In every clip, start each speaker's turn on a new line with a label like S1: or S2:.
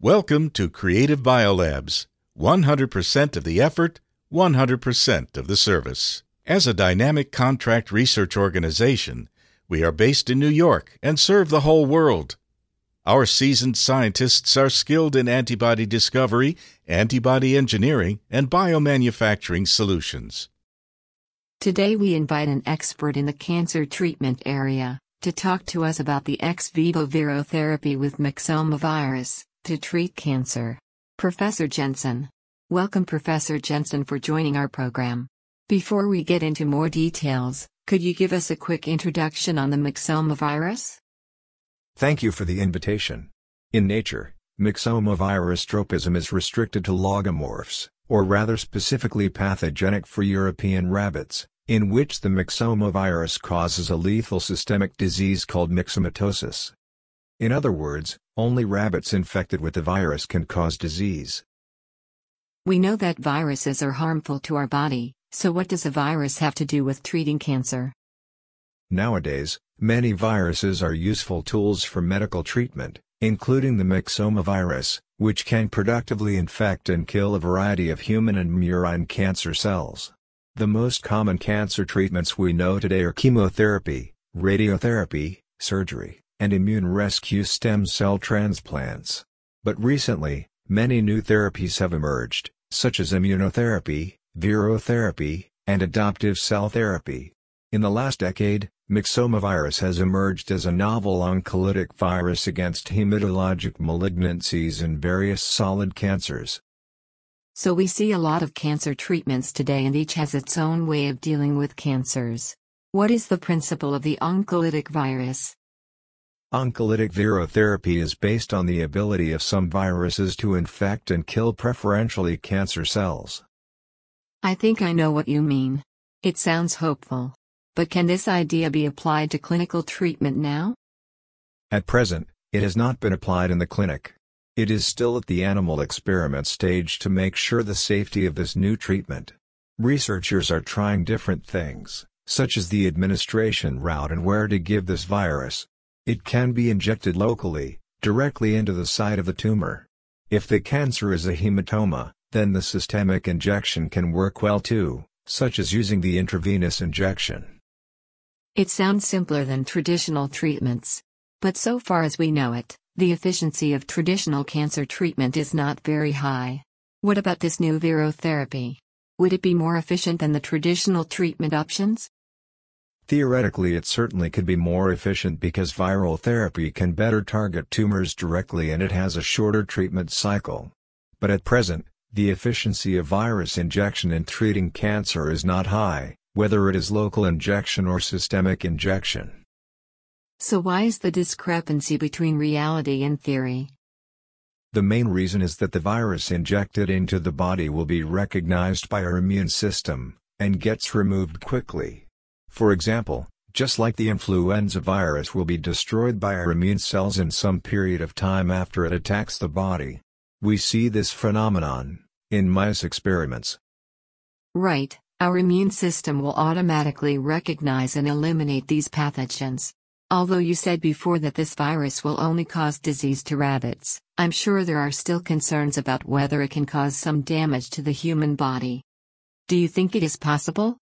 S1: Welcome to Creative Biolabs 100% of the effort, 100% of the service. As a dynamic contract research organization, we are based in New York and serve the whole world. Our seasoned scientists are skilled in antibody discovery, antibody engineering, and biomanufacturing solutions.
S2: Today we invite an expert in the cancer treatment area to talk to us about the ex vivo virotherapy with myxoma virus to treat cancer. Professor Jensen. Welcome, Professor Jensen, for joining our program. Before we get into more details, could you give us a quick introduction on the myxoma virus?
S3: Thank you for the invitation. In nature, myxoma virus tropism is restricted to logomorphs, or rather specifically pathogenic for European rabbits, in which the myxoma virus causes a lethal systemic disease called myxomatosis. In other words, only rabbits infected with the virus can cause disease.
S2: We know that viruses are harmful to our body, so what does a virus have to do with treating cancer?
S3: Nowadays, many viruses are useful tools for medical treatment, including the myxoma virus, which can productively infect and kill a variety of human and murine cancer cells. The most common cancer treatments we know today are chemotherapy, radiotherapy, surgery, and immune rescue stem cell transplants. But recently, many new therapies have emerged, such as immunotherapy, virotherapy, and adoptive cell therapy. In the last decade, myxoma virus has emerged as a novel oncolytic virus against hematologic malignancies and various solid cancers.
S2: So we see a lot of cancer treatments today and each has its own way of dealing with cancers. What is the principle of the oncolytic virus?
S3: Oncolytic virotherapy is based on the ability of some viruses to infect and kill preferentially cancer cells.
S2: I think I know what you mean. It sounds hopeful. But can this idea be applied to clinical treatment now?
S3: At present, it has not been applied in the clinic. It is still at the animal experiment stage to make sure the safety of this new treatment. Researchers are trying different things, such as the administration route and where to give this virus. It can be injected locally, directly into the site of the tumor. If the cancer is a hematoma, then the systemic injection can work well too, such as using the intravenous injection.
S2: It sounds simpler than traditional treatments. But so far as we know it, the efficiency of traditional cancer treatment is not very high. What about this new virotherapy? Would it be more efficient than the traditional treatment options?
S3: Theoretically, it certainly could be more efficient because viral therapy can better target tumors directly and it has a shorter treatment cycle. But at present, the efficiency of virus injection in treating cancer is not high, whether it is local injection or systemic injection.
S2: So, why is the discrepancy between reality and theory?
S3: The main reason is that the virus injected into the body will be recognized by our immune system, and gets removed quickly. For example, just like the influenza virus will be destroyed by our immune cells in some period of time after it attacks the body. We see this phenomenon in mice experiments.
S2: Right, our immune system will automatically recognize and eliminate these pathogens. Although you said before that this virus will only cause disease to rabbits, I'm sure there are still concerns about whether it can cause some damage to the human body. Do you think it is possible?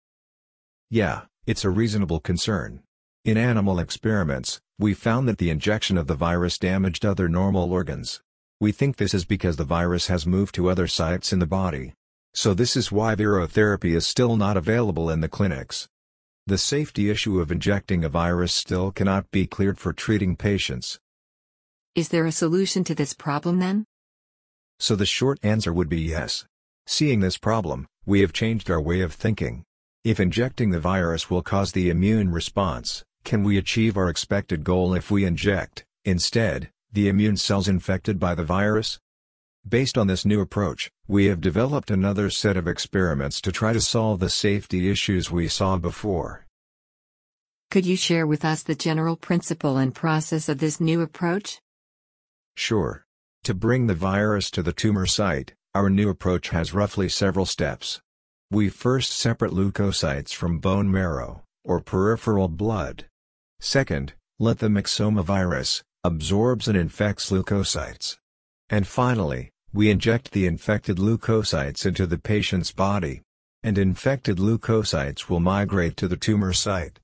S3: Yeah, it's a reasonable concern. In animal experiments, we found that the injection of the virus damaged other normal organs. We think this is because the virus has moved to other sites in the body. So this is why virotherapy is still not available in the clinics. The safety issue of injecting a virus still cannot be cleared for treating patients.
S2: Is there a solution to this problem then?
S3: So the short answer would be yes. Seeing this problem, we have changed our way of thinking. If injecting the virus will cause the immune response, can we achieve our expected goal if we inject, instead, the immune cells infected by the virus? Based on this new approach, we have developed another set of experiments to try to solve the safety issues we saw before.
S2: Could you share with us the general principle and process of this new approach?
S3: Sure. To bring the virus to the tumor site, our new approach has roughly several steps. We first separate leukocytes from bone marrow, or peripheral blood. Second, let the myxoma virus, absorbs and infects leukocytes. And finally, we inject the infected leukocytes into the patient's body. And infected leukocytes will migrate to the tumor site.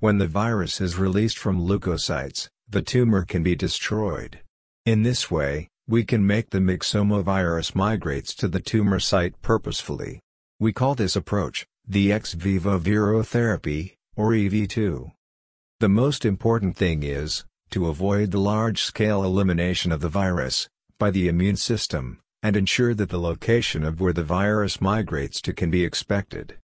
S3: When the virus is released from leukocytes, the tumor can be destroyed. In this way, we can make the myxoma virus migrates to the tumor site purposefully. We call this approach, the ex vivo virotherapy, or EV2. The most important thing is, to avoid the large-scale elimination of the virus, by the immune system, and ensure that the location of where the virus migrates to can be expected.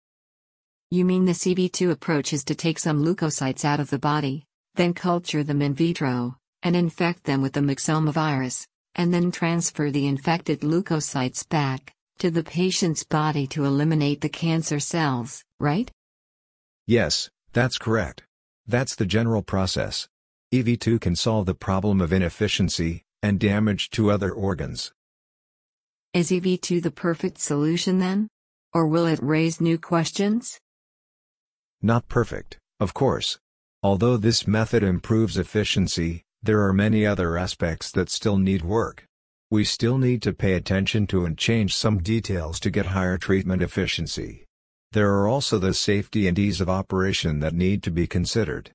S2: You mean the EV2 approach is to take some leukocytes out of the body, then culture them in vitro, and infect them with the myxoma virus, and then transfer the infected leukocytes back to the patient's body to eliminate the cancer cells, right?
S3: Yes, that's correct. That's the general process. EV2 can solve the problem of inefficiency and damage to other organs.
S2: Is EV2 the perfect solution then? Or will it raise new questions?
S3: Not perfect, of course. Although this method improves efficiency, there are many other aspects that still need work. We still need to pay attention to and change some details to get higher treatment efficiency. There are also the safety and ease of operation that need to be considered.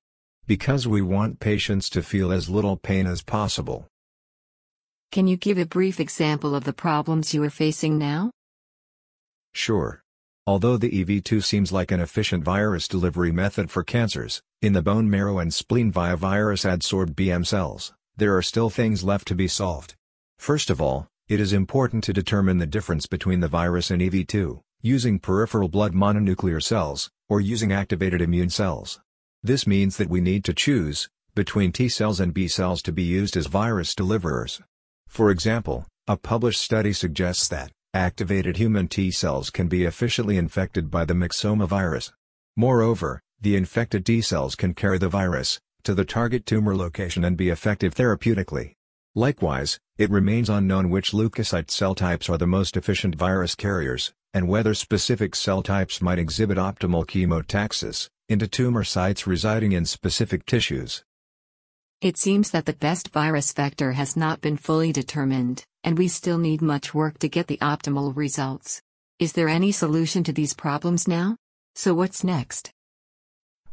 S3: Because we want patients to feel as little pain as possible.
S2: Can you give a brief example of the problems you are facing now?
S3: Sure. Although the EV2 seems like an efficient virus delivery method for cancers, in the bone marrow and spleen via virus adsorbed BM cells, there are still things left to be solved. First of all, it is important to determine the difference between the virus and EV2, using peripheral blood mononuclear cells, or using activated immune cells. This means that we need to choose, between T cells and B cells to be used as virus deliverers. For example, a published study suggests that, activated human T cells can be efficiently infected by the myxoma virus. Moreover, the infected T cells can carry the virus, to the target tumor location and be effective therapeutically. Likewise, it remains unknown which leukocyte cell types are the most efficient virus carriers, and whether specific cell types might exhibit optimal chemotaxis into tumor sites residing in specific tissues.
S2: It seems that the best virus vector has not been fully determined, and we still need much work to get the optimal results. Is there any solution to these problems now? So what's next?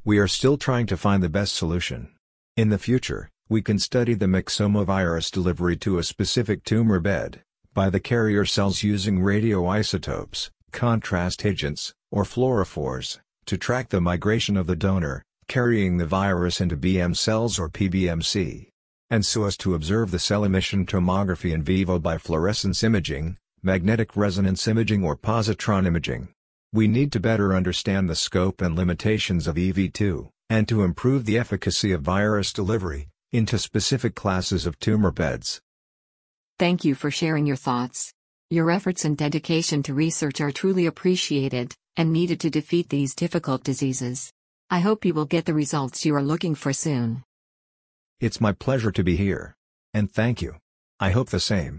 S3: We are still trying to find the best solution. In the future, we can study the myxomovirus delivery to a specific tumor bed, by the carrier cells using radioisotopes, contrast agents, or fluorophores, to track the migration of the donor, carrying the virus into BM cells or PBMC. And so as to observe the cell emission tomography in vivo by fluorescence imaging, magnetic resonance imaging or positron imaging. We need to better understand the scope and limitations of EV2, and to improve the efficacy of virus delivery, into specific classes of tumor beds.
S2: Thank you for sharing your thoughts. Your efforts and dedication to research are truly appreciated and needed to defeat these difficult diseases. I hope you will get the results you are looking for soon.
S3: It's my pleasure to be here. And thank you. I hope the same.